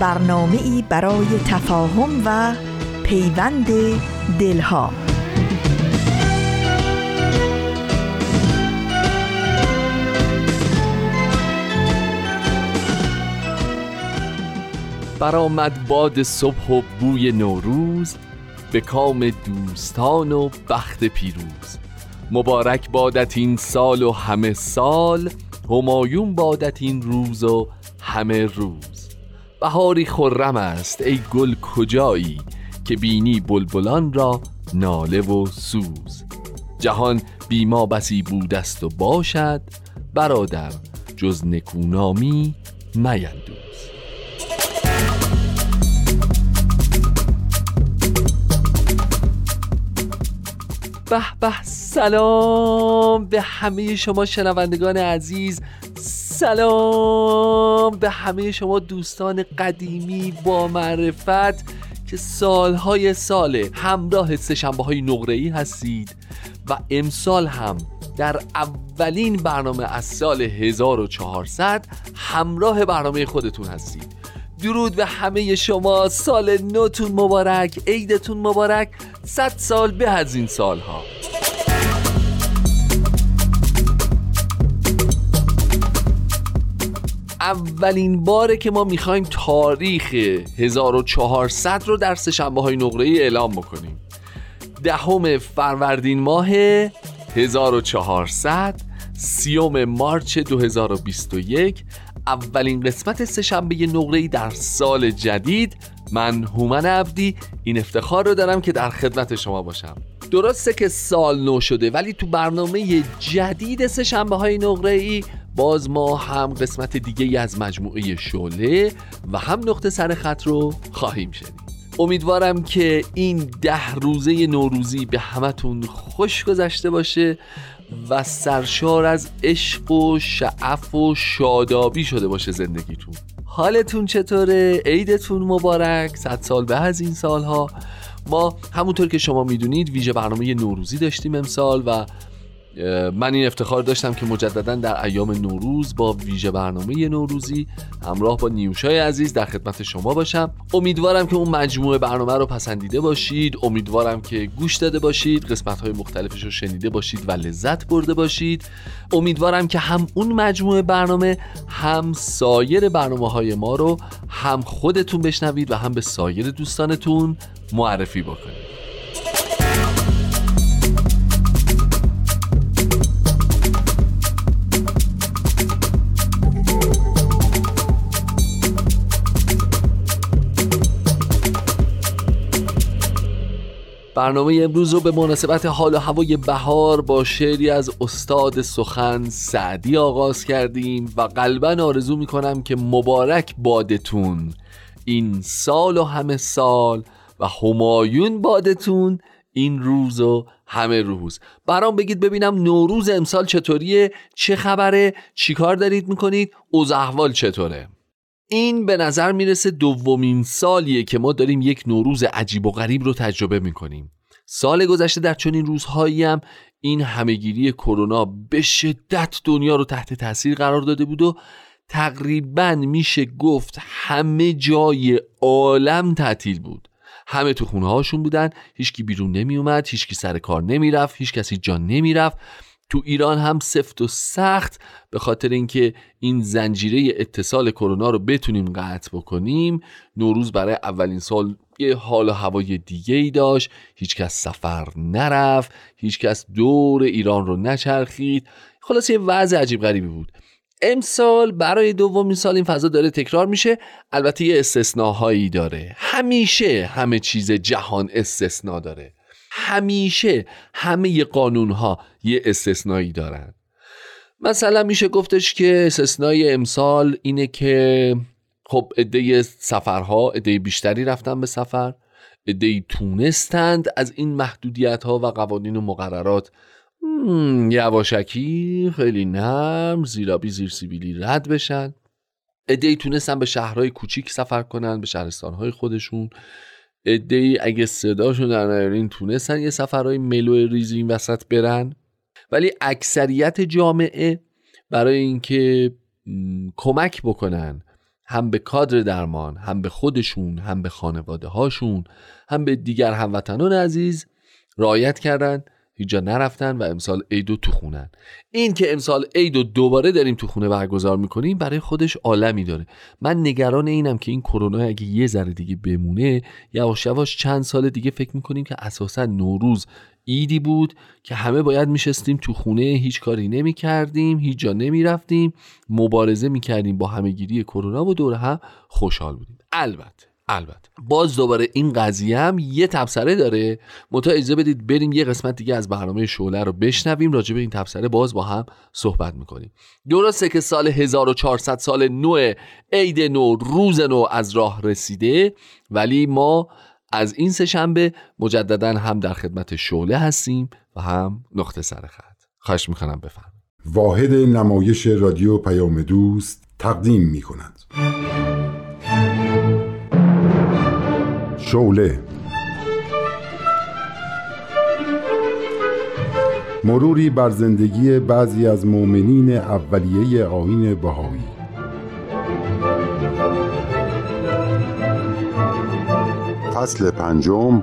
برنامه ای برای تفاهم و پیوند دلها. برآمد باد صبح و بوی نوروز به کام دوستان و بخت پیروز. مبارک بادت این سال و همه سال همایون بادت این روز و همه روز. بهاری خرم است. ای گل کجایی که بینی بلبلان را ناله و سوز. جهان بیما بسی بودست و باشد برادر جز نکونامی میندوز. به به سلام. به همه شما شنوندگان عزیز سلام به همه شما دوستان قدیمی با معرفت که سالهای ساله همراه سشنبه های نقره ای هستید و امسال هم در اولین برنامه از سال 1400 همراه برنامه خودتون هستید. درود به همه شما سال نوتون مبارک عیدتون مبارک صد سال به از این سالها. اولین باره که ما می‌خوایم تاریخ 1400 رو در سهشنبه های نقره ای اعلام بکنیم. دهم فروردین ماه 1400 سیوم مارچ 2021 اولین قسمت سهشنبه نقره ای در سال جدید. من هومن عبدی این افتخار رو دارم که در خدمت شما باشم. درسته که سال نو شده ولی تو برنامه جدید سهشنبه های نقره ای باز ما هم قسمت دیگه ای از مجموعه شعله و هم نقطه سر خط رو خواهیم شنید. امیدوارم که این ده روزه نوروزی به همتون خوش گذشته باشه و سرشار از عشق و شعف و شادابی شده باشه زندگیتون. حالتون چطوره؟ عیدتون مبارک. صد سال به از این سالها. ما همونطور که شما می‌دونید ویژه برنامه نوروزی داشتیم امسال و من این افتخار داشتم که مجددا در ایام نوروز با ویژه برنامه نوروزی همراه با نیوشای عزیز در خدمت شما باشم. امیدوارم که اون مجموعه برنامه رو پسندیده باشید. امیدوارم که گوش داده باشید قسمت های مختلفش رو شنیده باشید و لذت برده باشید. امیدوارم که هم اون مجموعه برنامه هم سایر برنامه های ما رو هم خودتون بشنوید و هم به سایر دوستانتون معرفی بکنید. برنامه امروز رو به مناسبت حال و هوای بهار با شعری از استاد سخن سعدی آغاز کردیم و قلبا آرزو می‌کنم که مبارک بادتون. این سال و همه سال و همایون بادتون این روز و همه روز. برام بگید ببینم نوروز امسال چطوریه چه خبره چیکار دارید می‌کنید اوز احوال چطوره؟ این به نظر می‌رسه دومین سالیه که ما داریم یک نوروز عجیب و غریب رو تجربه می‌کنیم. سال گذشته در چنین روزهایی هم این همهگیری کرونا به شدت دنیا رو تحت تاثیر قرار داده بود و تقریبا میشه گفت همه جای عالم تعطیل بود. همه تو خونه هاشون بودن هیچکی بیرون نمی اومد هیچکی سر کار نمی‌رفت هیچ کسی جان نمی‌رفت. تو ایران هم سفت و سخت به خاطر اینکه این زنجیره اتصال کرونا رو بتونیم قطع بکنیم. نوروز برای اولین سال یه حال و هوای دیگه ای داشت. هیچکس سفر نرفت. هیچکس دور ایران رو نچرخید. خلاص یه وضع عجیب غریبی بود. امسال برای دومین سال این فضا داره تکرار میشه. البته یه استثناهایی داره. همیشه همه چیز جهان استثنا داره. همیشه همه قانون ها یه استثنایی دارن. مثلا میشه گفتش که استثنای امسال اینه که خب عده سفرها عده بیشتری رفتن به سفر عده تونستند از این محدودیت ها و قوانین و مقررات. یواشکی خیلی نرم زیرابی زیر سیبیلی رد بشن. ای تونستن به شهرهای کوچیک سفر کنن به شهرستانهای خودشون. ای اگه صداشون در نیارین تونستن یه سفرهای ملو ریزی این وسط برن. ولی اکثریت جامعه برای اینکه کمک بکنن هم به کادر درمان هم به خودشون هم به خانواده هاشون هم به دیگر هموطنان عزیز رعایت کردن. هیچ نرفتن و امسال عیدو تو خونن. این که امسال عیدو دوباره داریم تو خونه برگزار می‌کنیم برای خودش عالمی داره. من نگران اینم که این کرونا اگه یه ذره دیگه بمونه یواش یواش چند سال دیگه فکر می‌کنیم که اساسا نوروز ایدی بود که همه باید میشستیم تو خونه هیچ کاری نمی کردیم هیچ جا نمی رفتیم مبارزه می کردیم با همهگیری کرونا و دور هم خوشحال بودیم. البته البته. باز دوباره این قضیه هم یه تبصره داره. متا اجازه بدید بریم یه قسمت دیگه از برنامه شعله رو بشنویم راجع به این تبصره باز با هم صحبت می‌کنیم. درسته که سال 1400 سال نو عید نو روز نو از راه رسیده ولی ما از این سه شنبه مجددا هم در خدمت شعله هستیم و هم نقطه سر خط. خواهش می‌کنم بفهم واحد نمایش رادیو پیام دوست تقدیم می‌کند. شوله مروری بر زندگی بعضی از مؤمنین اولیه آین بهایی. فصل پنجم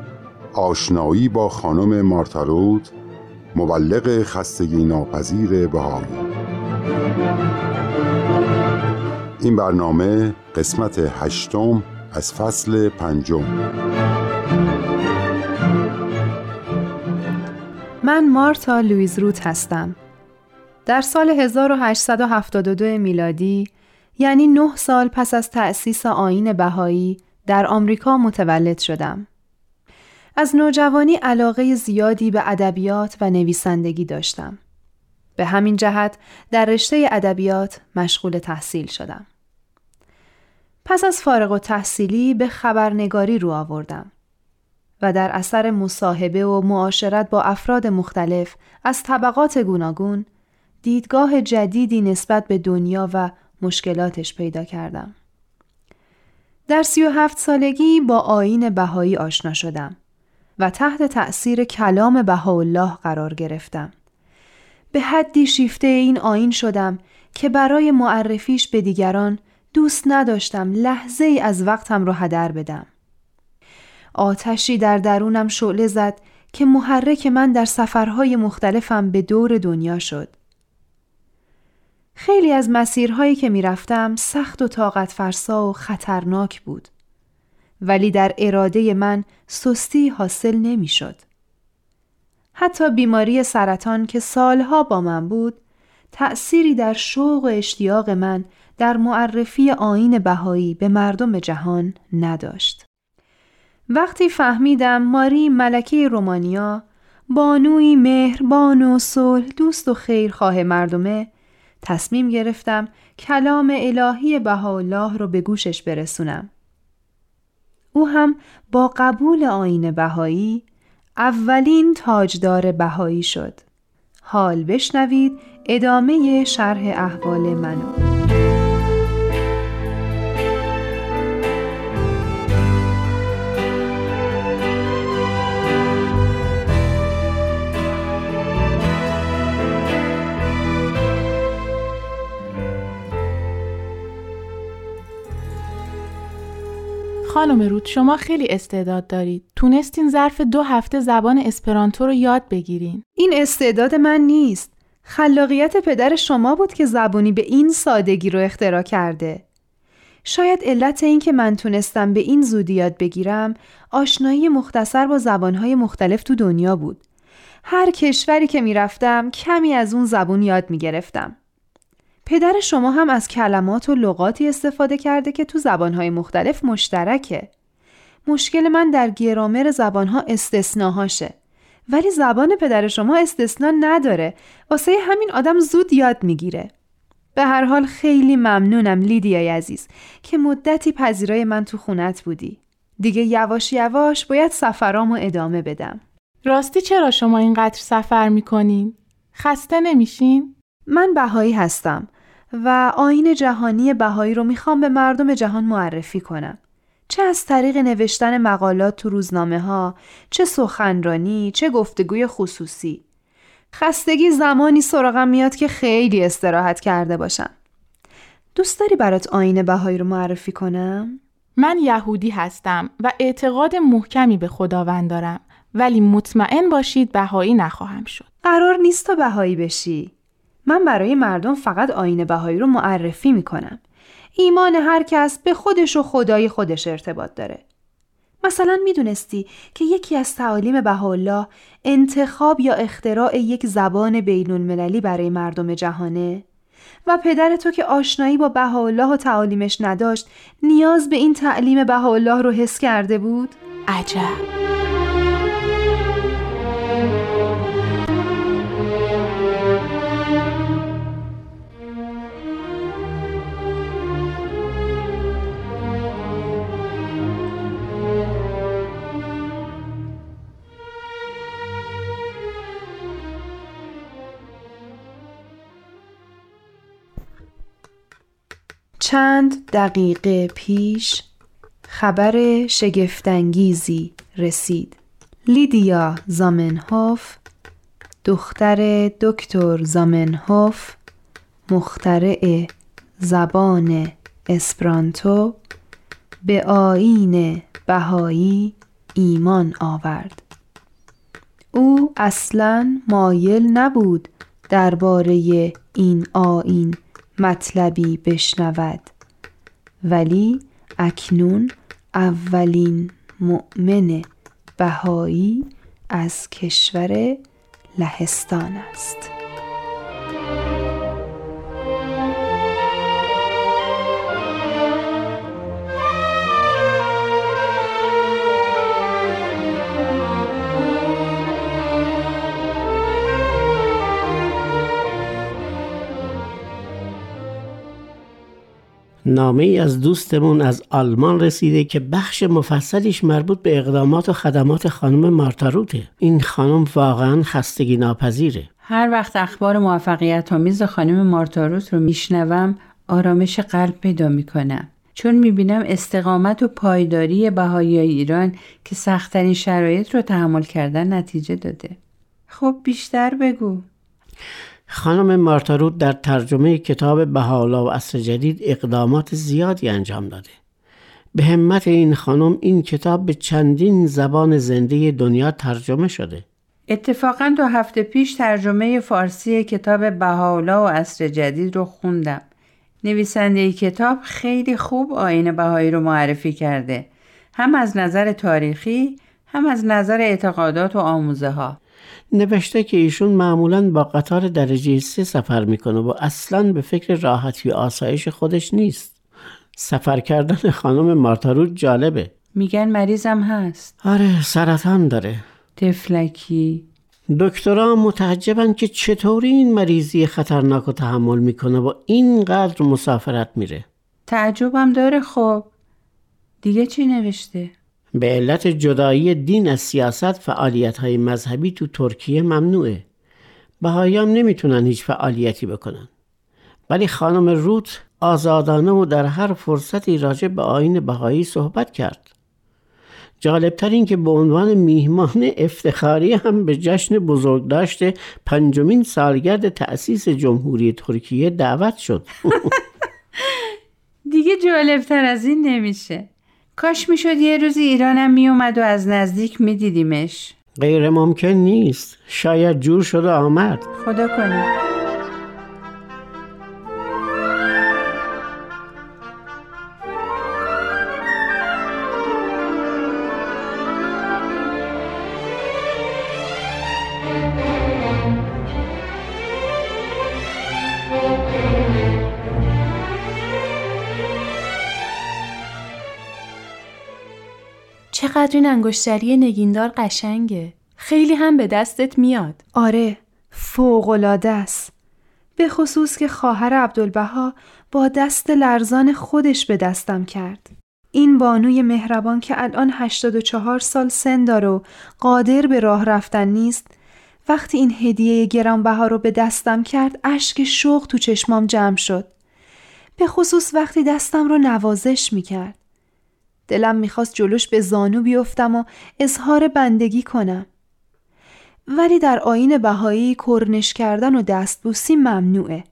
آشنایی با خانم مارتارود مبلغ خستگی ناپذیر بهایی. این برنامه قسمت هشتم از فصل پنجم من مارتا لویز روت هستم در سال 1872 میلادی یعنی نه سال پس از تأسیس آین بهایی در آمریکا متولد شدم. از نوجوانی علاقه زیادی به ادبیات و نویسندگی داشتم. به همین جهت در رشته ادبیات مشغول تحصیل شدم. پس از فارغ و تحصیلی به خبرنگاری رو آوردم و در اثر مصاحبه و معاشرت با افراد مختلف از طبقات گوناگون دیدگاه جدیدی نسبت به دنیا و مشکلاتش پیدا کردم. در سی و هفت سالگی با آین بهایی آشنا شدم و تحت تأثیر کلام بهاءالله قرار گرفتم. به حدی شیفته این آین شدم که برای معرفیش به دیگران دوست نداشتم لحظه ای از وقتم رو هدر بدم. آتشی در درونم شعله زد که محرک من در سفرهای مختلفم به دور دنیا شد. خیلی از مسیرهایی که می‌رفتم سخت و طاقت فرسا و خطرناک بود. ولی در اراده من سستی حاصل نمی‌شد. حتی بیماری سرطان که سالها با من بود تأثیری در شوق و اشتیاق من در معرفی آین بهایی به مردم جهان نداشت. وقتی فهمیدم ماری ملکه رومانیا بانوی مهربان و صلح دوست و خیرخواه مردمه تصمیم گرفتم کلام الهی بهاءالله رو به گوشش برسونم. او هم با قبول آین بهایی اولین تاجدار بهایی شد. حال بشنوید ادامه شرح احوال منو. خانم رود شما خیلی استعداد دارید. تونستین ظرف دو هفته زبان اسپرانتو رو یاد بگیرین. این استعداد من نیست. خلاقیت پدر شما بود که زبونی به این سادگی رو اختراع کرده. شاید علت این که من تونستم به این زودی یاد بگیرم آشنایی مختصر با زبانهای مختلف تو دنیا بود. هر کشوری که می‌رفتم کمی از اون زبون یاد می‌گرفتم. پدر شما هم از کلمات و لغاتی استفاده کرده که تو زبانهای مختلف مشترکه. مشکل من در گرامر زبانها استثناهاشه ولی زبان پدر شما استثنا نداره واسه همین آدم زود یاد می‌گیره به هر حال خیلی ممنونم لیدیای عزیز که مدتی پذیرای من تو خونت بودی دیگه یواش یواش باید سفرامو ادامه بدم راستی چرا شما اینقدر سفر می‌کنین؟ خسته نمیشین؟ من بهایی هستم و آین جهانی بهایی رو می‌خوام به مردم جهان معرفی کنم. چه از طریق نوشتن مقالات تو روزنامه ها، چه سخنرانی، چه گفتگوی خصوصی. خستگی زمانی سراغم میاد که خیلی استراحت کرده باشم. دوست داری برات آین بهایی رو معرفی کنم؟ من یهودی هستم و اعتقاد محکمی به خداوند دارم ولی مطمئن باشید بهایی نخواهم شد. قرار نیست تا بهایی بشی. من برای مردم فقط آین بهایی رو معرفی می‌کنم. ایمان هر کس به خودش و خدای خودش ارتباط داره. مثلا می‌دونستی که یکی از تعالیم بهاءالله انتخاب یا اختراع یک زبان بین المللی برای مردم جهانه؟ و پدر تو که آشنایی با بهاءالله و تعالیمش نداشت نیاز به این تعلیم بهاءالله رو حس کرده بود؟ عجب چند دقیقه پیش خبر شگفتانگیزی رسید. لیدیا زامنهوف دختر دکتر زامنهوف مخترع زبان اسپرانتو به آین بهایی ایمان آورد. او اصلا مایل نبود درباره این آین مطلبی بشنود ولی اکنون اولین مؤمن بهایی از کشور لهستان است. نامه ای از دوستمون از آلمان رسیده که بخش مفصلیش مربوط به اقدامات و خدمات خانم مارتاروته این خانم واقعا خستگی ناپذیره. هر وقت اخبار موفقیت آمیز خانم مارتاروت رو میشنوم آرامش قلب پیدا می‌کنم. چون می‌بینم استقامت و پایداری بهایی ایران که سختترین شرایط رو تحمل کردن نتیجه داده. خب بیشتر بگو. خانم مارتارود در ترجمه کتاب بهالا و عصر جدید اقدامات زیادی انجام داده. به همت این خانم این کتاب به چندین زبان زنده دنیا ترجمه شده. اتفاقا دو هفته پیش ترجمه فارسی کتاب بهاولا و عصر جدید رو خوندم. نویسنده کتاب خیلی خوب آین بهایی رو معرفی کرده. هم از نظر تاریخی هم از نظر اعتقادات و آموزه ها. نوشته که ایشون معمولا با قطار درجه سه سفر می‌کنه و اصلا به فکر راحتی و آسایش خودش نیست. سفر کردن خانم مارتارود جالبه. میگن مریضم هست. آره سرطان داره. تفلکی دکترها متعجبن که چطوری این مریضی خطرناک رو تحمل می‌کنه و اینقدر مسافرت میره. تعجبم داره خب. دیگه چی نوشته؟ به علت جدایی دین از سیاست فعالیت های مذهبی تو ترکیه ممنوعه. بهاییام نمی‌تونن هیچ فعالیتی بکنن. ولی خانم روت آزادانه و در هر فرصتی راجع به آین بهایی صحبت کرد. جالبتر این که به عنوان میهمان افتخاری هم به جشن بزرگداشت پنجمین سالگرد تأسیس جمهوری ترکیه دعوت شد. دیگه جالبتر از این نمیشه. کاش می‌شد یه روزی ایرانم میومد و از نزدیک میدیدیمش. غیر ممکن نیست. شاید جور شده آمد. خدا کنه. چقدر این انگشتری نگیندار قشنگه. خیلی هم به دستت میاد. آره فوقلاده است. به خصوص که خواهر عبدالبها با دست لرزان خودش به دستم کرد. این بانوی مهربان که الان 84 سال سن داره و قادر به راه رفتن نیست وقتی این هدیه گرانبها رو به دستم کرد اشک شوق تو چشمام جمع شد. به خصوص وقتی دستم رو نوازش می‌کرد. دلم می‌خواست جلوش به زانو بیفتم و اظهار بندگی کنم ولی در آین بهایی کرنش کردن و دستبوسی ممنوعه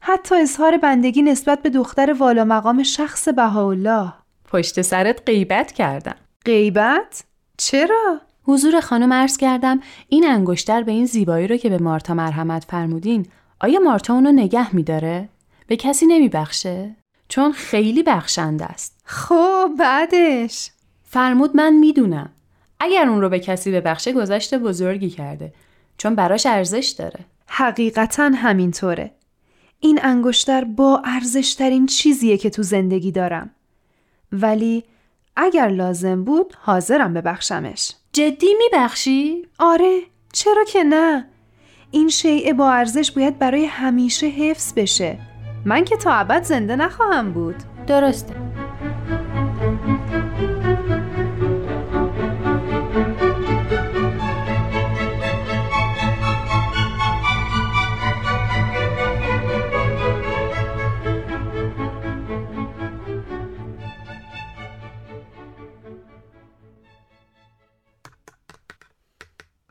حتی اظهار بندگی نسبت به دختر والا مقام شخص بهاءالله پشت سرت غیبت کردم غیبت؟ چرا؟ حضور خانم عرض کردم این انگشتر به این زیبایی رو که به مارتا مرحمت فرمودین آیا مارتا اونو نگه میداره؟ به کسی نمیبخشه؟ چون خیلی بخشنده است. خب بعدش. فرمود من می‌دونم. اگر اون رو به کسی ببخشه گذشت بزرگی کرده. چون براش ارزش داره. حقیقتا همینطوره. این انگشتر با ارزشترین چیزیه که تو زندگی دارم. ولی اگر لازم بود حاضرم ببخشمش. جدی میبخشی؟ آره چرا که نه؟ این شیء با ارزش باید برای همیشه حفظ بشه. من که تا ابد زنده نخواهم بود. درسته.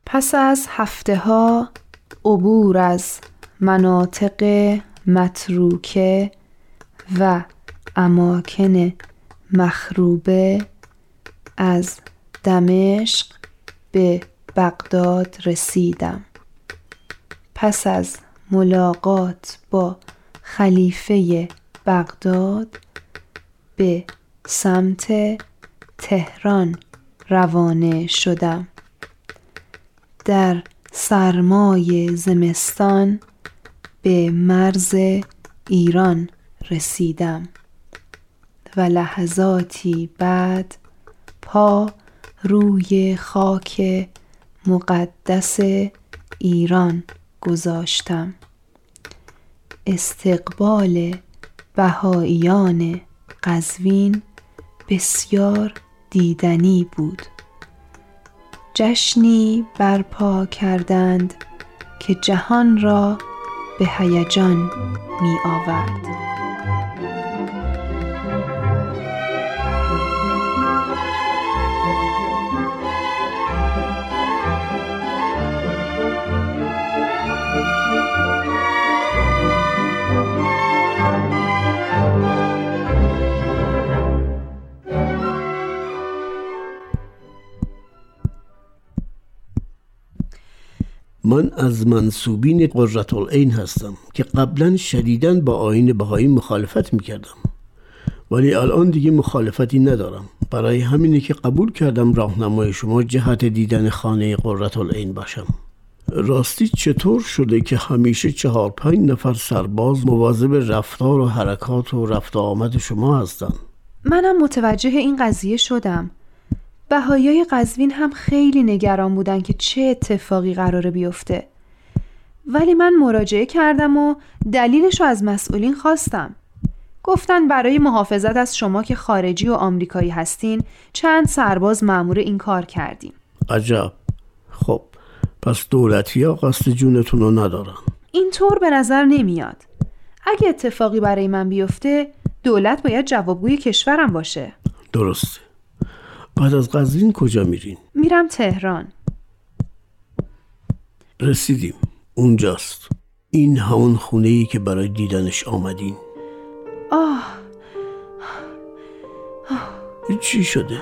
پس از هفته ها عبور از مناطق متروکه و اماکن مخروبه از دمشق به بغداد رسیدم. پس از ملاقات با خلیفه بغداد به سمت تهران روانه شدم. در سرمای زمستان به مرز ایران رسیدم و لحظاتی بعد پا روی خاک مقدس ایران گذاشتم. استقبال بهاییان قزوین بسیار دیدنی بود. جشنی برپا کردند که جهان را به هیجان می آورد. من از منصوبین قررت العین هستم که قبلا شدیدا با آین بهایی مخالفت می‌کردم. ولی الان دیگه مخالفتی ندارم. برای همینه که قبول کردم راهنمای شما جهت دیدن خانه قررت العین باشم. راستی چطور شده که همیشه چهار پنج نفر سرباز مواظب رفتار و حرکات و رفت آمد شما هستن؟ منم متوجه این قضیه شدم. بهایای قزوین هم خیلی نگران بودن که چه اتفاقی قراره بیفته. ولی من مراجعه کردم و دلیلش رو از مسئولین خواستم. گفتن برای محافظت از شما که خارجی و آمریکایی هستین چند سرباز مأمور این کار کردیم. عجب. خب پس دولتی ها قصد جونتون رو ندارن؟ اینطور به نظر نمیاد. اگه اتفاقی برای من بیفته دولت باید جوابگوی کشورم باشه. درسته. بعد از قزوین کجا میرین؟ میرم تهران. رسیدیم. اونجاست. این همون خونه ای که برای دیدنش آمدین. آه. چی شده؟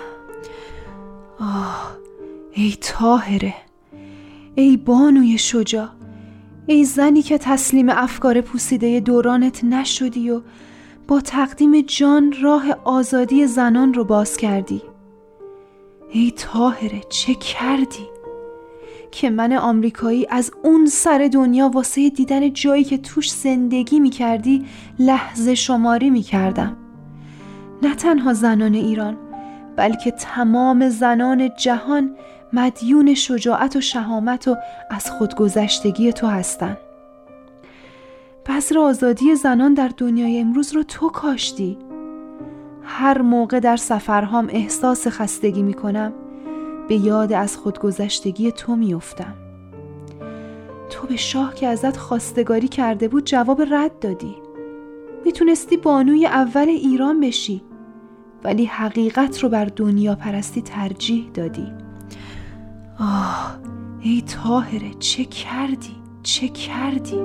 آه. ای تاهره ای بانوی شجا ای زنی که تسلیم افکار پوسیده دورانت نشدی و با تقدیم جان راه آزادی زنان رو باز کردی. ای تاهره چه کردی؟ که من آمریکایی از اون سر دنیا واسه دیدن جایی که توش زندگی می کردی لحظه شماری می کردم. نه تنها زنان ایران بلکه تمام زنان جهان مدیون شجاعت و شهامت و از خودگذشتگی تو هستن بذر آزادی زنان در دنیای امروز رو تو کاشتی هر موقع در سفرهام احساس خستگی می کنم به یاد از خودگذشتگی تو میافتم. تو به شاه که ازت خواستگاری کرده بود جواب رد دادی. می‌تونستی بانوی اول ایران بشی ولی حقیقت رو بر دنیا پرستی ترجیح دادی. آه ای تاهره چه کردی؟ چه کردی؟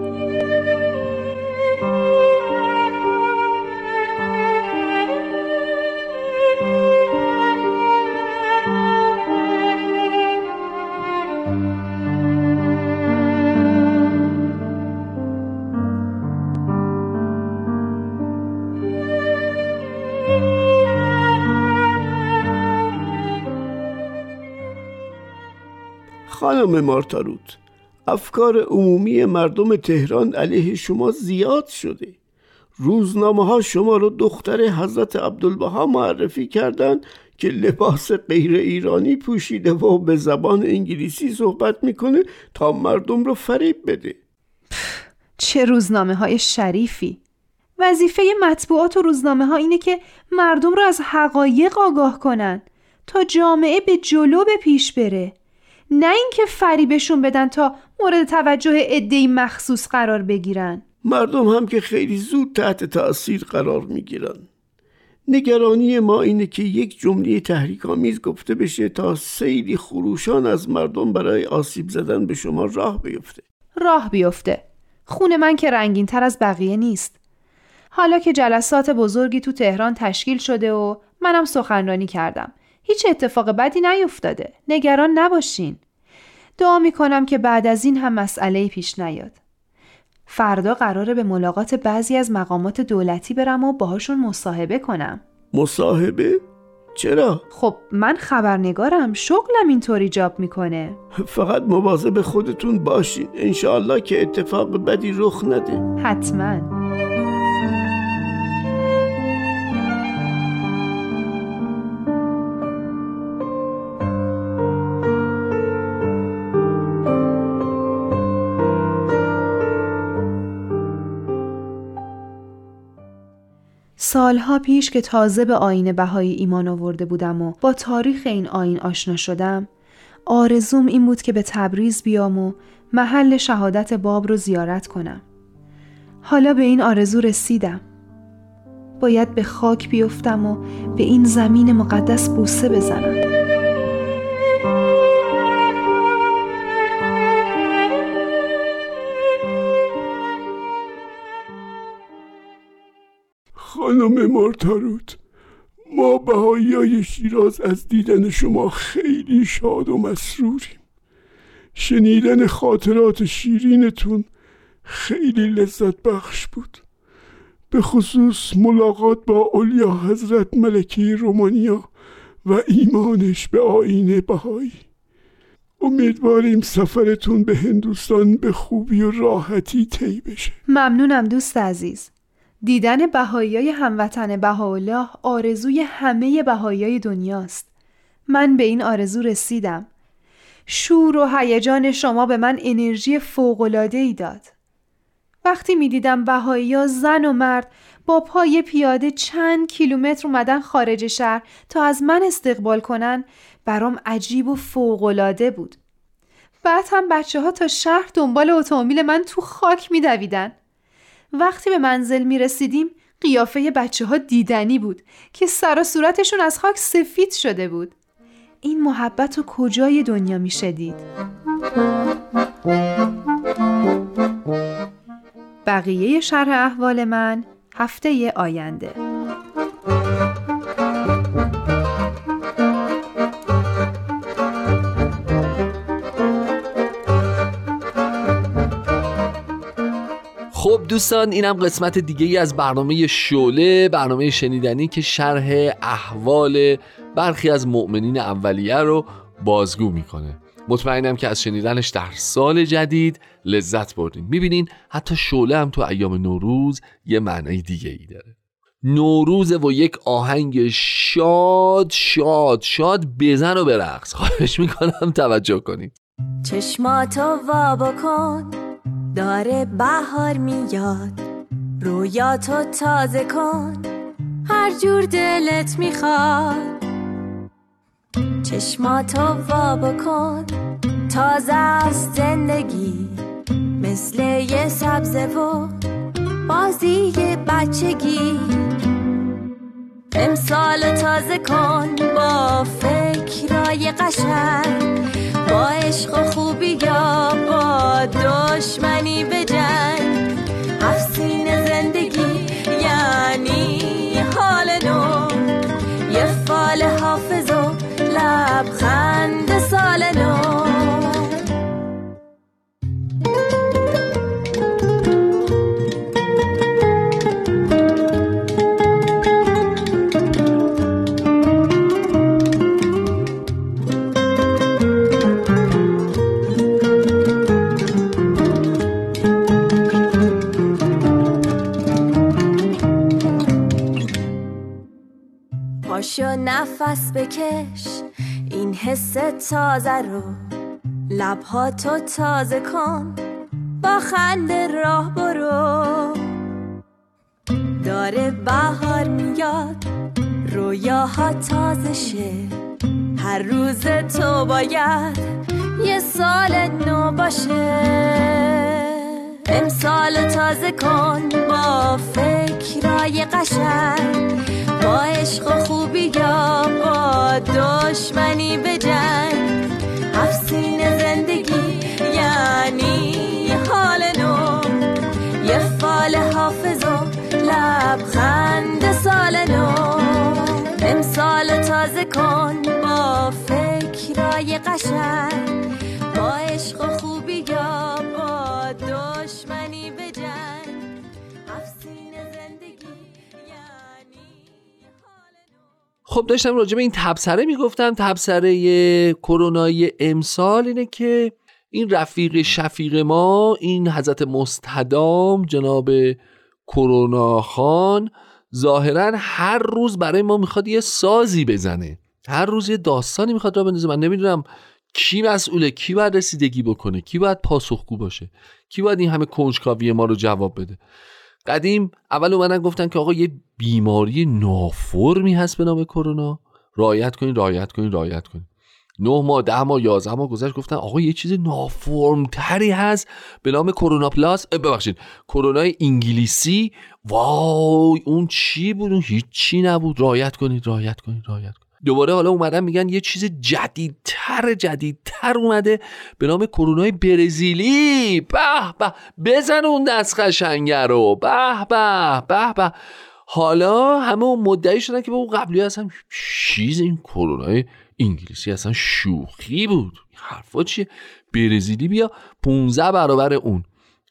خانم مارتاروت. افکار عمومی مردم تهران علیه شما زیاد شده. روزنامه ها شما رو دختر حضرت عبدالبها معرفی کردند که لباس غیر ایرانی پوشیده و به زبان انگلیسی صحبت می‌کنه تا مردم رو فریب بده. چه روزنامه های شریفی. وظیفه مطبوعات و روزنامه ها اینه که مردم رو از حقایق آگاه کنن تا جامعه به جلو به پیش بره. نه اینکه فریبشون بدن تا مورد توجه عدهای مخصوص قرار بگیرن. مردم هم که خیلی زود تحت تأثیر قرار می‌گیرن. نگرانی ما اینه که یک جمله تحریک آمیز گفته بشه تا سیلی خروشان از مردم برای آسیب زدن به شما راه بیفته. راه بیفته. خون من که رنگین تر از بقیه نیست. حالا که جلسات بزرگی تو تهران تشکیل شده و منم سخنرانی کردم. هیچ اتفاق بدی نیفتاده نگران نباشین. دعا می‌کنم که بعد از این هم مسئله پیش نیاد. فردا قراره به ملاقات بعضی از مقامات دولتی برم و باهاشون مصاحبه کنم. مصاحبه؟ چرا؟ خب من خبرنگارم. شغلم اینطوری ایجاب می‌کنه. فقط مواظب خودتون باشین. انشاءالله که اتفاق بدی رخ نده. حتماً. سالها پیش که تازه به آین بهایی ایمان آورده بودم و با تاریخ این آین آشنا شدم آرزوم این بود که به تبریز بیام و محل شهادت باب رو زیارت کنم. حالا به این آرزو رسیدم. باید به خاک بیفتم و به این زمین مقدس بوسه بزنم. خانم مارتاروت ما های شیراز از دیدن شما خیلی شاد و مسروریم. شنیدن خاطرات شیرینتون خیلی لذت بخش بود. به خصوص ملاقات با اولیا حضرت ملکی رومانیا و ایمانش به آین بهایی. امیدواریم سفرتون به هندوستان به خوبی و راحتی طی بشه. ممنونم دوست عزیز. دیدن بهایی هموطن بهاءالله آرزوی همه بهایی دنیاست. من به این آرزو رسیدم. شور و هیجان شما به من انرژی ای داد. وقتی می دیدم زن و مرد با پای پیاده چند کیلومتر اومدن خارج شهر تا از من استقبال کنن برام عجیب و فوقالعاده بود. بعد هم بچه ها تا شهر دنبال اتومبیل من تو خاک می دویدن. وقتی به منزل می رسیدیم قیافه بچه ها دیدنی بود که سر و صورتشون از خاک سفید شده بود این محبت و کجای دنیا می شدید؟ بقیه شرح احوال من هفته آینده خب دوستان اینم قسمت دیگه ای از برنامه شوله برنامه شنیدنی که شرح احوال برخی از مؤمنین اولیه رو بازگو می‌کنه. مطمئنم که از شنیدنش در سال جدید لذت بردین. می‌بینین حتی شوله هم تو ایام نوروز یه معنای دیگه ای داره. نوروز و یک آهنگ شاد شاد شاد بزن و برقص. خواهش می‌کنم توجه کنید. چشماتو وا بکن. داره بهار میاد. رویاتو تازه کن. هر جور دلت می‌خواد. چشماتو وا بکن. تازه از زندگی مثل یه سبزه و بازی بچگی. امسال تازه کن با فکرای قشنگ. با عشق و یا با دشمنی به جنگ. افسین زندگی یعنی حال نو. یه فال حافظ و لبخند سال نو. پاشو نفس بکش. این حس تازه رو لبهاتو تازه کن. با خنده راه برو. داره بهار میاد. رویاها تازه شه. هر روز تو باید یه سال نو باشه. امسال تازه کن با فکرای قشنگ. با عشق و خوبی یا با دشمنی به جنگ. افسین زندگی یعنی حال نو. یه فال حافظ و لبخند سال نو. امسال تازه کن با فکرای قشنگ. خب داشتم راجع به این تبصره می‌گفتم. تبصره کرونایی امسال اینه که این رفیق شفیق ما این حضرت مستدام جناب کرونا خان ظاهرا هر روز برای ما می‌خواد یه سازی بزنه. هر روز یه داستانی می‌خواد را بندازه. من نمی‌دونم کی مسئوله کی باید رسیدگی بکنه کی باید پاسخگو باشه کی باید این همه کنجکاوی ما رو جواب بده. قدیم اول اومدن گفتن که آقا یه بیماری نافرمی هست به نام کرونا. رعایت کنین رعایت کنین رعایت کنین. نه ماه ده ماه یازده ماه گذشت گفتن آقا یه چیز نافرمتری هست به نام کرونا plus. ببخشید. کرونا انگلیسی؟ وای اون چی بود؟ اون هیچی نبود. رعایت کنید رعایت کنید رعایت کنید دوباره حالا اومدن میگن یه چیز جدیدتر جدیدتر اومده به نام کرونای برزیلی. به به بزن اون دست قشنگه رو. به به به به. حالا همه مدعی شدن که به اون قبلی اصلا چیز این کرونای انگلیسی اصلا شوخی بود. حرفا چیه؟ برزیلی بیا 15 برابر اون.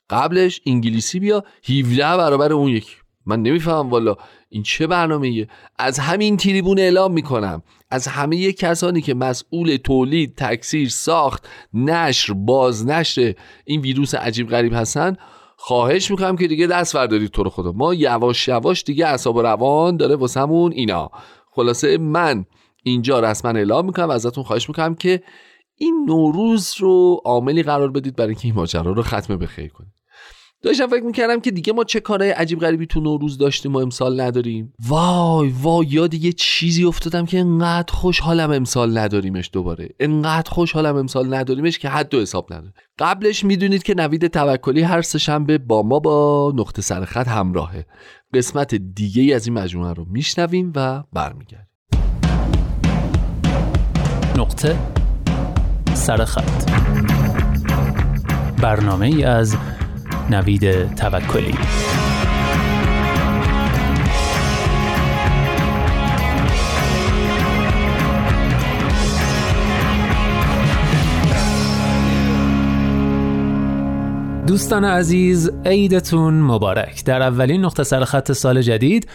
قبلش انگلیسی بیا 17 برابر اون یکی. من نمی‌فهمم والا این چه برنامه از همین تریبون اعلام می‌کنم. از همه کسانی که مسئول تولید تکثیر ساخت نشر بازنشر این ویروس عجیب غریب هستن خواهش می‌کنم که دیگه دست بردارید تو رو خدا. ما یواش یواش دیگه اعصاب روان داره واسمون اینا. خلاصه من اینجا رسما اعلام می‌کنم ازتون خواهش می‌کنم که این نوروز رو عاملی قرار بدید برای اینکه این ماجرا رو ختم بخیر کنید. داشتم فکر می‌کردم که دیگه ما چه کارهای عجیب غریبی تو نوروز داشتیم و امسال نداریم. وای وای یاد یه چیزی افتادم که انقدر خوشحالم امسال نداریمش دوباره. انقدر خوشحالم امسال نداریمش که حد و حساب نداره. قبلش می‌دونید که نوید توکلی هر سهشنبه با ما با نقطه سرخط همراهه. قسمت دیگه از این مجموعه رو میشنویم و برمیگردیم. نقطه سرخط برنامه ای از نوید توکلی. دوستان عزیز عیدتون مبارک. در اولین نقطه سرخط سال جدید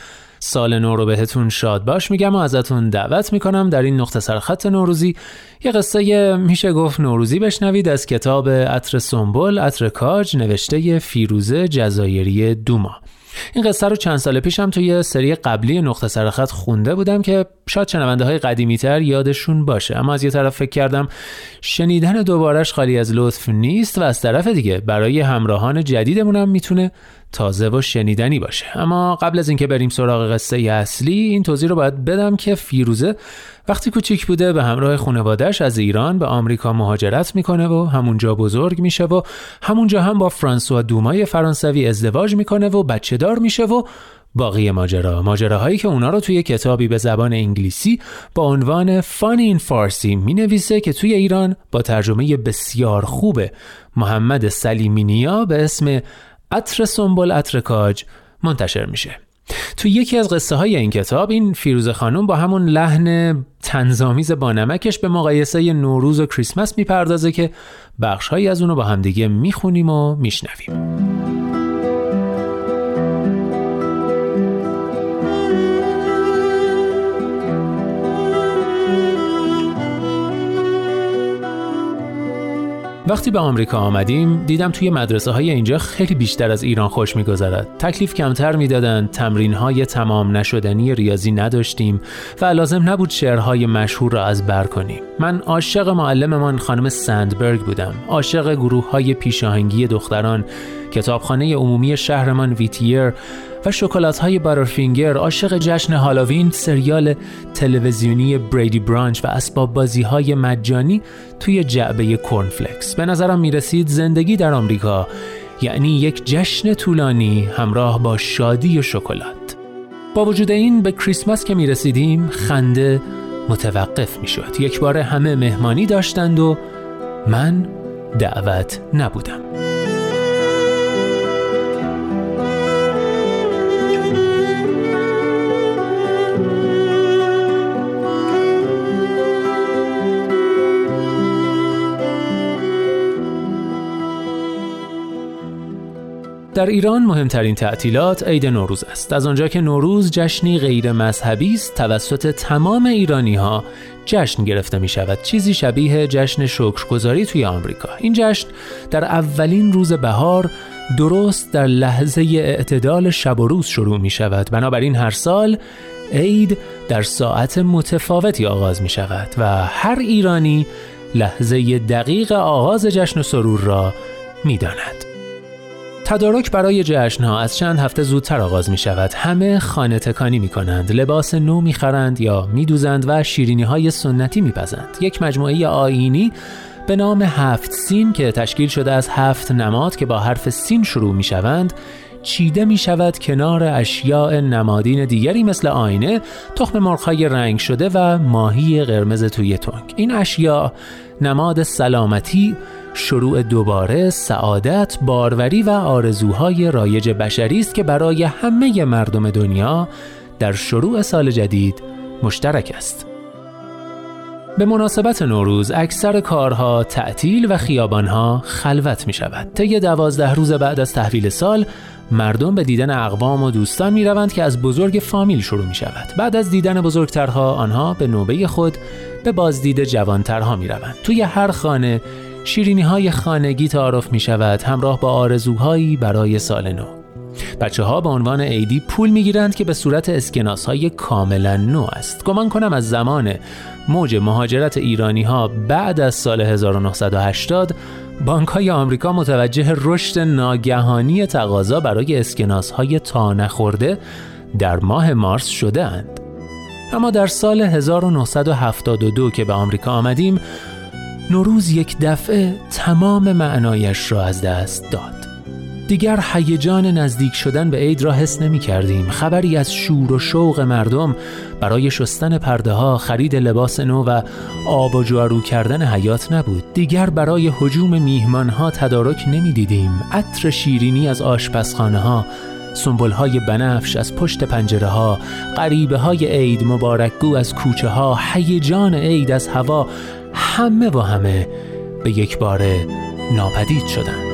سال نو رو بهتون شاد باش میگم و ازتون دعوت می‌کنم در این نقطه سرخط نوروزی. یه قصه میشه گفت نوروزی بشنوید از کتاب عطر سنبل عطر کاج نوشته فیروزه جزایری دوما. این قصه رو چند سال پیشم توی سری قبلی نقطه سرخط خونده بودم که شاید شنونده های قدیمی تر یادشون باشه. اما از یه طرف فکر کردم شنیدن دوبارش خالی از لطف نیست و از طرف دیگه برای همراهان جدیدمونم می‌تونه تازه و شنیدنی باشه. اما قبل از اینکه بریم سراغ قصه اصلی این توضیح رو باید بدم که فیروزه وقتی کوچیک بوده به همراه خانوادهش از ایران به آمریکا مهاجرت می‌کنه و همونجا بزرگ میشه و همونجا هم با فرانسوا دومای فرانسوی ازدواج می‌کنه و بچه دار میشه و باقی ماجرا. ماجراهایی که اونا رو توی کتابی به زبان انگلیسی با عنوان فانی این فارسی می نویسه که توی ایران با ترجمه بسیار خوب محمد سلیمینیا به اسم عطر سنبل عطر کاج منتشر میشه. تو یکی از قصه های این کتاب این فیروز خانم با همون لحن تنظامیز با نمکش به مقایسه نوروز و کریسمس می‌پردازه که بخش هایی از اونو با همدیگه می‌خونیم و میشنویم. وقتی به آمریکا آمدیم دیدم توی مدرسه های اینجا خیلی بیشتر از ایران خوش میگذرد. تکلیف کمتر می‌دادند تمرین های تمام نشدنی ریاضی نداشتیم و لازم نبود شعرهای مشهور را از بر کنیم. من عاشق معلممان خانم سندبرگ بودم. عاشق گروه های پیشاهنگی دختران کتابخانه عمومی شهرمان ویتیر و شکلات های بارفینگر عاشق جشن هالووین سریال تلویزیونی بریدی برانچ و اسباب بازی های مجانی توی جعبه کورنفلکس. به نظرم می رسید زندگی در آمریکا یعنی یک جشن طولانی همراه با شادی و شکلات. با وجود این به کریسمس که می رسیدیم خنده متوقف می شد یک بار همه مهمانی داشتند و من دعوت نبودم. در ایران مهمترین تعطیلات عید نوروز است. از آنجا که نوروز جشنی غیر مذهبی است توسط تمام ایرانی ها جشن گرفته می شود چیزی شبیه جشن شکرگزاری توی آمریکا. این جشن در اولین روز بهار درست در لحظه اعتدال شب و روز شروع می شود بنابراین هر سال عید در ساعت متفاوتی آغاز می شود و هر ایرانی لحظه دقیق آغاز جشن و سرور را می داند. تدارک برای جشن ها از چند هفته زودتر آغاز می شود. همه خانه تکانی می کنند، لباس نو می خرند یا می دوزند و شیرینی های سنتی می پزند. یک مجموعه آینی به نام هفت سین که تشکیل شده از هفت نماد که با حرف سین شروع می شوند چیده می شود کنار اشیاء نمادین دیگری مثل آینه، تخم مرغهای رنگ شده و ماهی قرمز توی تنگ. این اشیاء نماد سلامتی، شروع دوباره سعادت، باروری و آرزوهای رایج بشری است که برای همه مردم دنیا در شروع سال جدید مشترک است. به مناسبت نوروز اکثر کارها تعطیل و خیابانها خلوت می شود. طی دوازده روز بعد از تحویل سال مردم به دیدن اقوام و دوستان می روند که از بزرگ فامیل شروع می شود. بعد از دیدن بزرگترها آنها به نوبه خود به بازدید جوانترها می روند. توی هر خانه شیرینی های خانگی تعارف می شود همراه با آرزوهایی برای سال نو. بچه ها به عنوان عیدی پول می گیرند که به صورت اسکناس های کاملا نو است. گمان کنم از زمان موج مهاجرت ایرانی ها بعد از سال 1980 بانک های آمریکا متوجه رشد ناگهانی تقاضا برای اسکناس های تا نخورده در ماه مارس شده اند. اما در سال 1972 که به آمریکا آمدیم نوروز یک دفعه تمام معنایش را از دست داد. دیگر هیجان نزدیک شدن به عید را حس نمی کردیم. خبری از شور و شوق مردم برای شستن پرده ها خرید لباس نو و آب و جارو کردن حیات نبود. دیگر برای حجوم میهمان ها تدارک نمی دیدیم. عطر شیرینی از آشپزخانه ها سنبل های بنفش از پشت پنجره ها غریبه های عید مبارکگو از کوچه ها هیجان عید از هوا همه و همه به یک باره ناپدید شدند.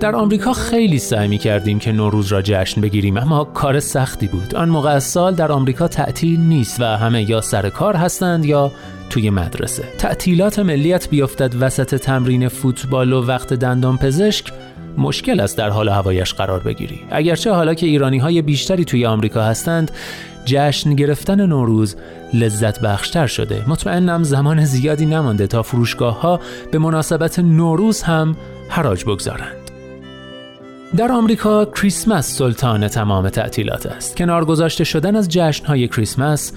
در آمریکا خیلی سعی می کردیم که نوروز را جشن بگیریم اما کار سختی بود. آن موقع از سال در آمریکا تعطیل نیست و همه یا سر کار هستند یا توی مدرسه. تعطیلات ملیت بیفتد وسط تمرین فوتبال و وقت دندان پزشک مشکل است در حال هوایش قرار بگیری. اگرچه حالا که ایرانی های بیشتری توی آمریکا هستند جشن گرفتن نوروز لذت بخشتر شده. مطمئنم زمان زیادی نمانده تا فروشگاه ها به مناسبت نوروز هم حراج بگذارند. در آمریکا کریسمس سلطان تمام تعطیلات است. کنار گذاشته شدن از های کریسمس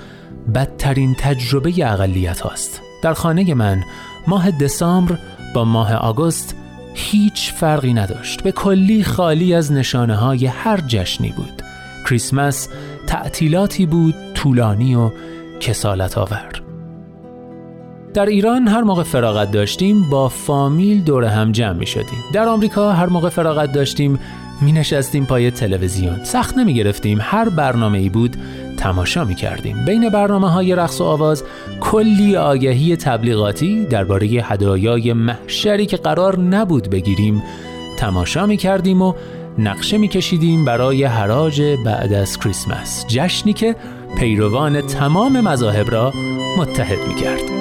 بدترین تجربه اقلیت هاست. در خانه من ماه دسامبر با ماه آگوست هیچ فرقی نداشت. به کلی خالی از نشانه های هر جشنی بود. کریسمس تعطیلاتی بود طولانی و کسالت آور. در ایران هر موقع فراغت داشتیم با فامیل دور هم جمع می شدیم. در آمریکا هر موقع فراغت داشتیم می نشستیم پای تلویزیون. سخت نمی گرفتیم. هر برنامه ای بود تماشا می کردیم. بین برنامه های رقص و آواز کلی آگهی تبلیغاتی درباره هدایای محشری که قرار نبود بگیریم تماشا می کردیم و نقشه می کشیدیم برای حراج بعد از کریسمس. جشنی که پیروان تمام مذاهب را متحد می کرد.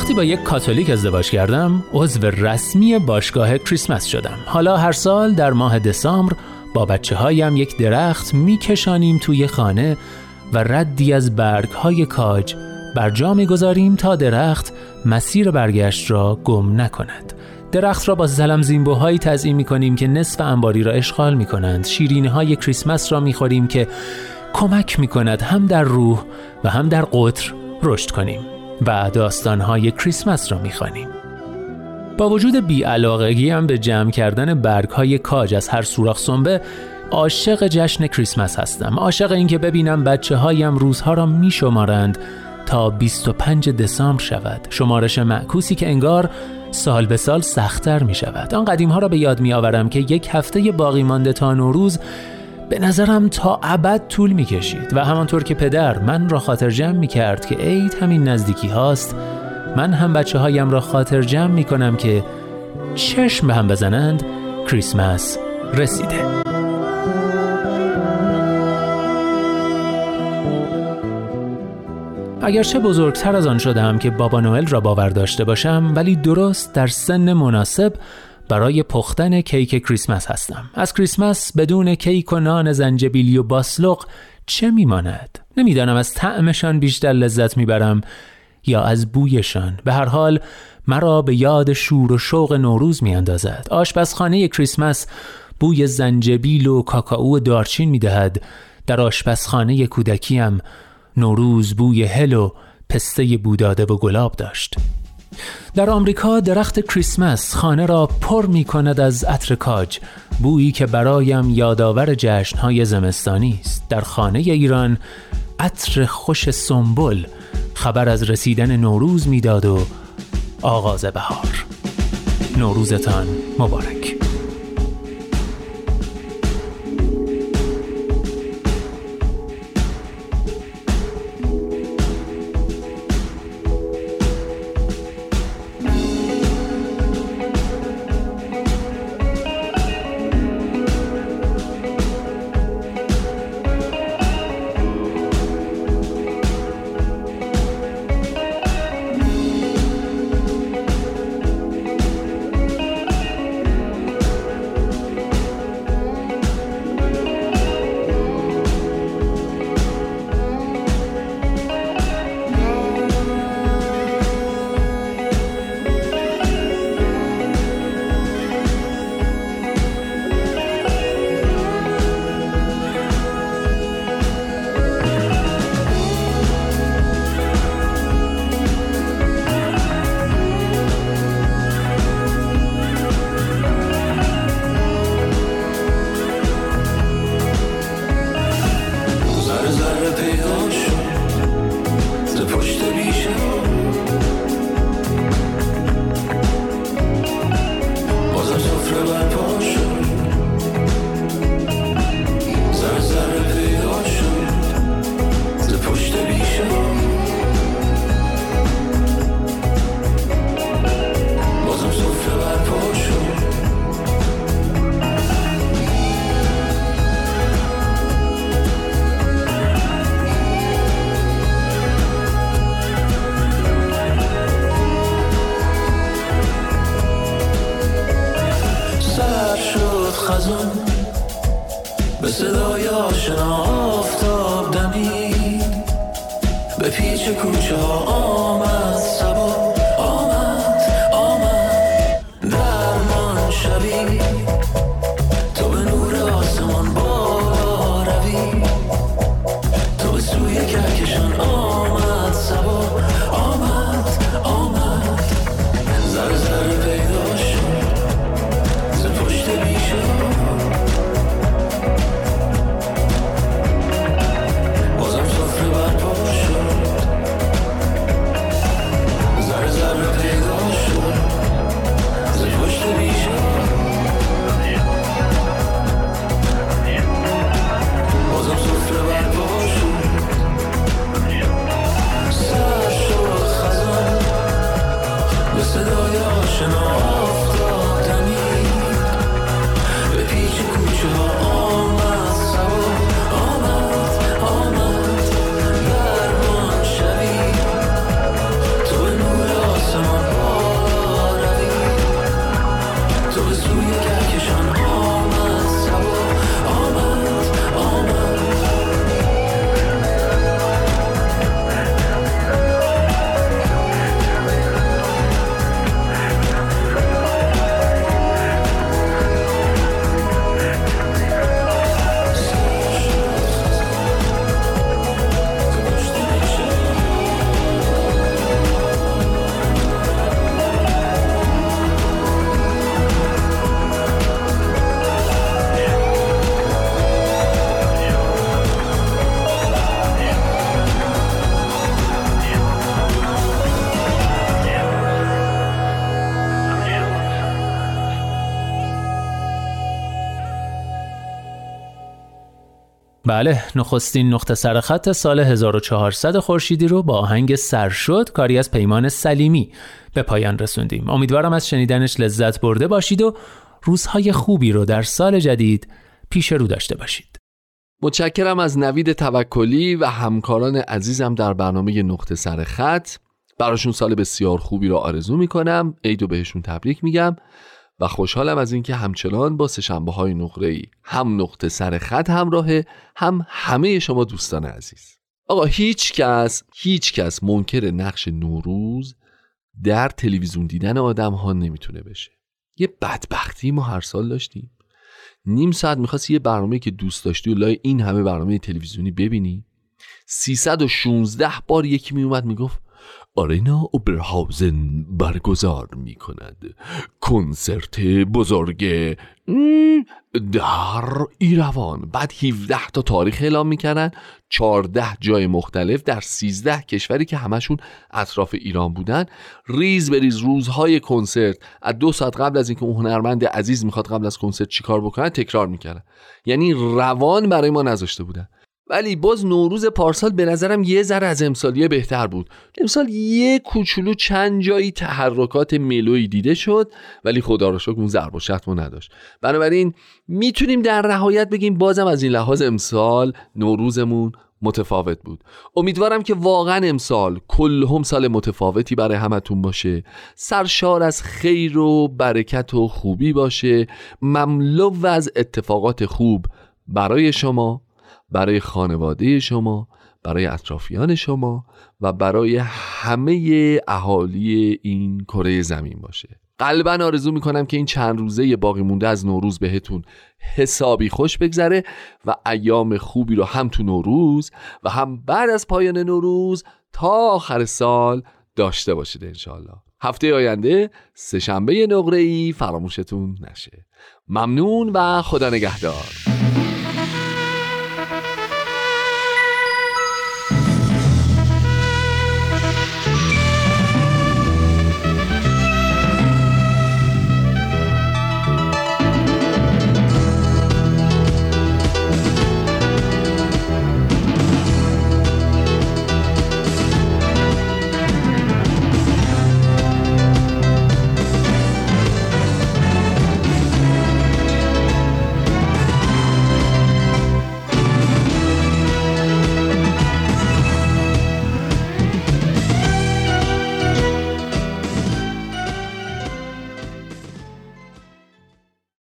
وقتی با یک کاتولیک ازدواج کردم عضو رسمی باشگاه کریسمس شدم. حالا هر سال در ماه دسامبر با بچه هایم یک درخت میکشانیم توی خانه و ردی از برگ های کاج بر جا می‌گذاریم تا درخت مسیر برگشت را گم نکند. درخت را با زلم زیمبوهایی تزیین می کنیم که نصف انباری را اشغال می کنند های کریسمس را می خوریم که کمک می کند هم در روح و هم در قطر رشد کنیم. و داستانهای کریسمس را می‌خوانیم. با وجود بیعلاقگی هم به جمع کردن برگ های کاج از هر سوراخ سنبه عاشق جشن کریسمس هستم. عاشق اینکه ببینم بچه هایم روزها را می شمارند تا 25 دسامبر شود. شمارش معکوسی که انگار سال به سال سختتر می شود آن قدیم ها را به یاد می آورم که یک هفته باقی مانده تا نوروز به نظرم تا ابد طول می کشید و همانطور که پدر من را خاطر جمع می کرد که عید همین نزدیکی هاست من هم بچه هایم را خاطر جمع می کنم که چشم به هم بزنند کریسمس رسیده. اگرچه بزرگتر از آن شدم که بابا نوئل را باور داشته باشم ولی درست در سن مناسب برای پختن کیک کریسمس هستم. از کریسمس بدون کیک و نان زنجبیلی و باسلق چه میماند؟ نمی‌دانم از طعمشان بیشتر لذت می‌برم یا از بویشان. به هر حال مرا به یاد شور و شوق نوروز میاندازد. آشپزخانه کریسمس بوی زنجبیل و کاکائو و دارچین می‌دهد. در آشپزخانه کودکیم نوروز بوی هل و پسته بوداده و گلاب داشت. در آمریکا درخت کریسمس خانه را پر می کند از عطر کاج بویی که برایم یادآور جشنهای زمستانی است. در خانه ایران عطر خوش سنبل خبر از رسیدن نوروز می‌داد و آغاز بهار. نوروزتان مبارک. بله نخستین نقطه سرخط سال 1400 خورشیدی رو با آهنگ سر شد کاری از پیمان سلیمی به پایان رسوندیم. امیدوارم از شنیدنش لذت برده باشید و روزهای خوبی رو در سال جدید پیش رو داشته باشید. متشکرم از نوید توکلی و همکاران عزیزم در برنامه نقطه سر خط. براشون سال بسیار خوبی رو آرزو می‌کنم. عیدو بهشون تبریک میگم. و خوشحالم از اینکه همچنان با سهشنبه های نقره ای هم نقطه سر خط همراهه هم همه شما دوستان عزیز. آقا هیچ کس هیچ کس منکر نقش نوروز در تلویزیون دیدن آدم ها نمی‌تونه بشه. یه بدبختی ما هر سال داشتیم. نیم ساعت می‌خواست یه برنامه که دوست داشتی و لای این همه برنامه تلویزیونی ببینی. 316 بار یکی میومد می‌گفت آرینا اوبرهاوزن برگزار می کند کنسرت بزرگ در ایروان. بعد 17 تا تاریخ اعلام می‌کردن. 14 جای مختلف در 13 کشوری که همشون اطراف ایران بودن. ریز به ریز روزهای کنسرت. از دو ساعت قبل از اینکه اون هنرمند عزیز می‌خواد قبل از کنسرت چیکار بکنن تکرار می‌کردن. یعنی روان برای ما نذاشته بودن. ولی باز نوروز پارسال به نظرم یه ذره از امسالیه بهتر بود. امسال یه کوچولو چند جایی تحرکات ملوی دیده شد ولی خدا رو شکر اون ضرب و شتمو نداشت. بنابراین می‌تونیم در نهایت بگیم بازم از این لحاظ امسال نوروزمون متفاوت بود. امیدوارم که واقعا امسال کلهم سال متفاوتی برای همتون باشه. سرشار از خیر و برکت و خوبی باشه. مملو از اتفاقات خوب برای شما. برای خانواده شما برای اطرافیان شما و برای همه اهالی این کره زمین باشه. قلبا آرزو می‌کنم که این چند روزه باقی مونده از نوروز بهتون حسابی خوش بگذره و ایام خوبی رو هم تو نوروز و هم بعد از پایان نوروز تا آخر سال داشته باشید انشالله هفته آینده سهشنبه نقره ای فراموشتون نشه. ممنون و خدا نگهدار.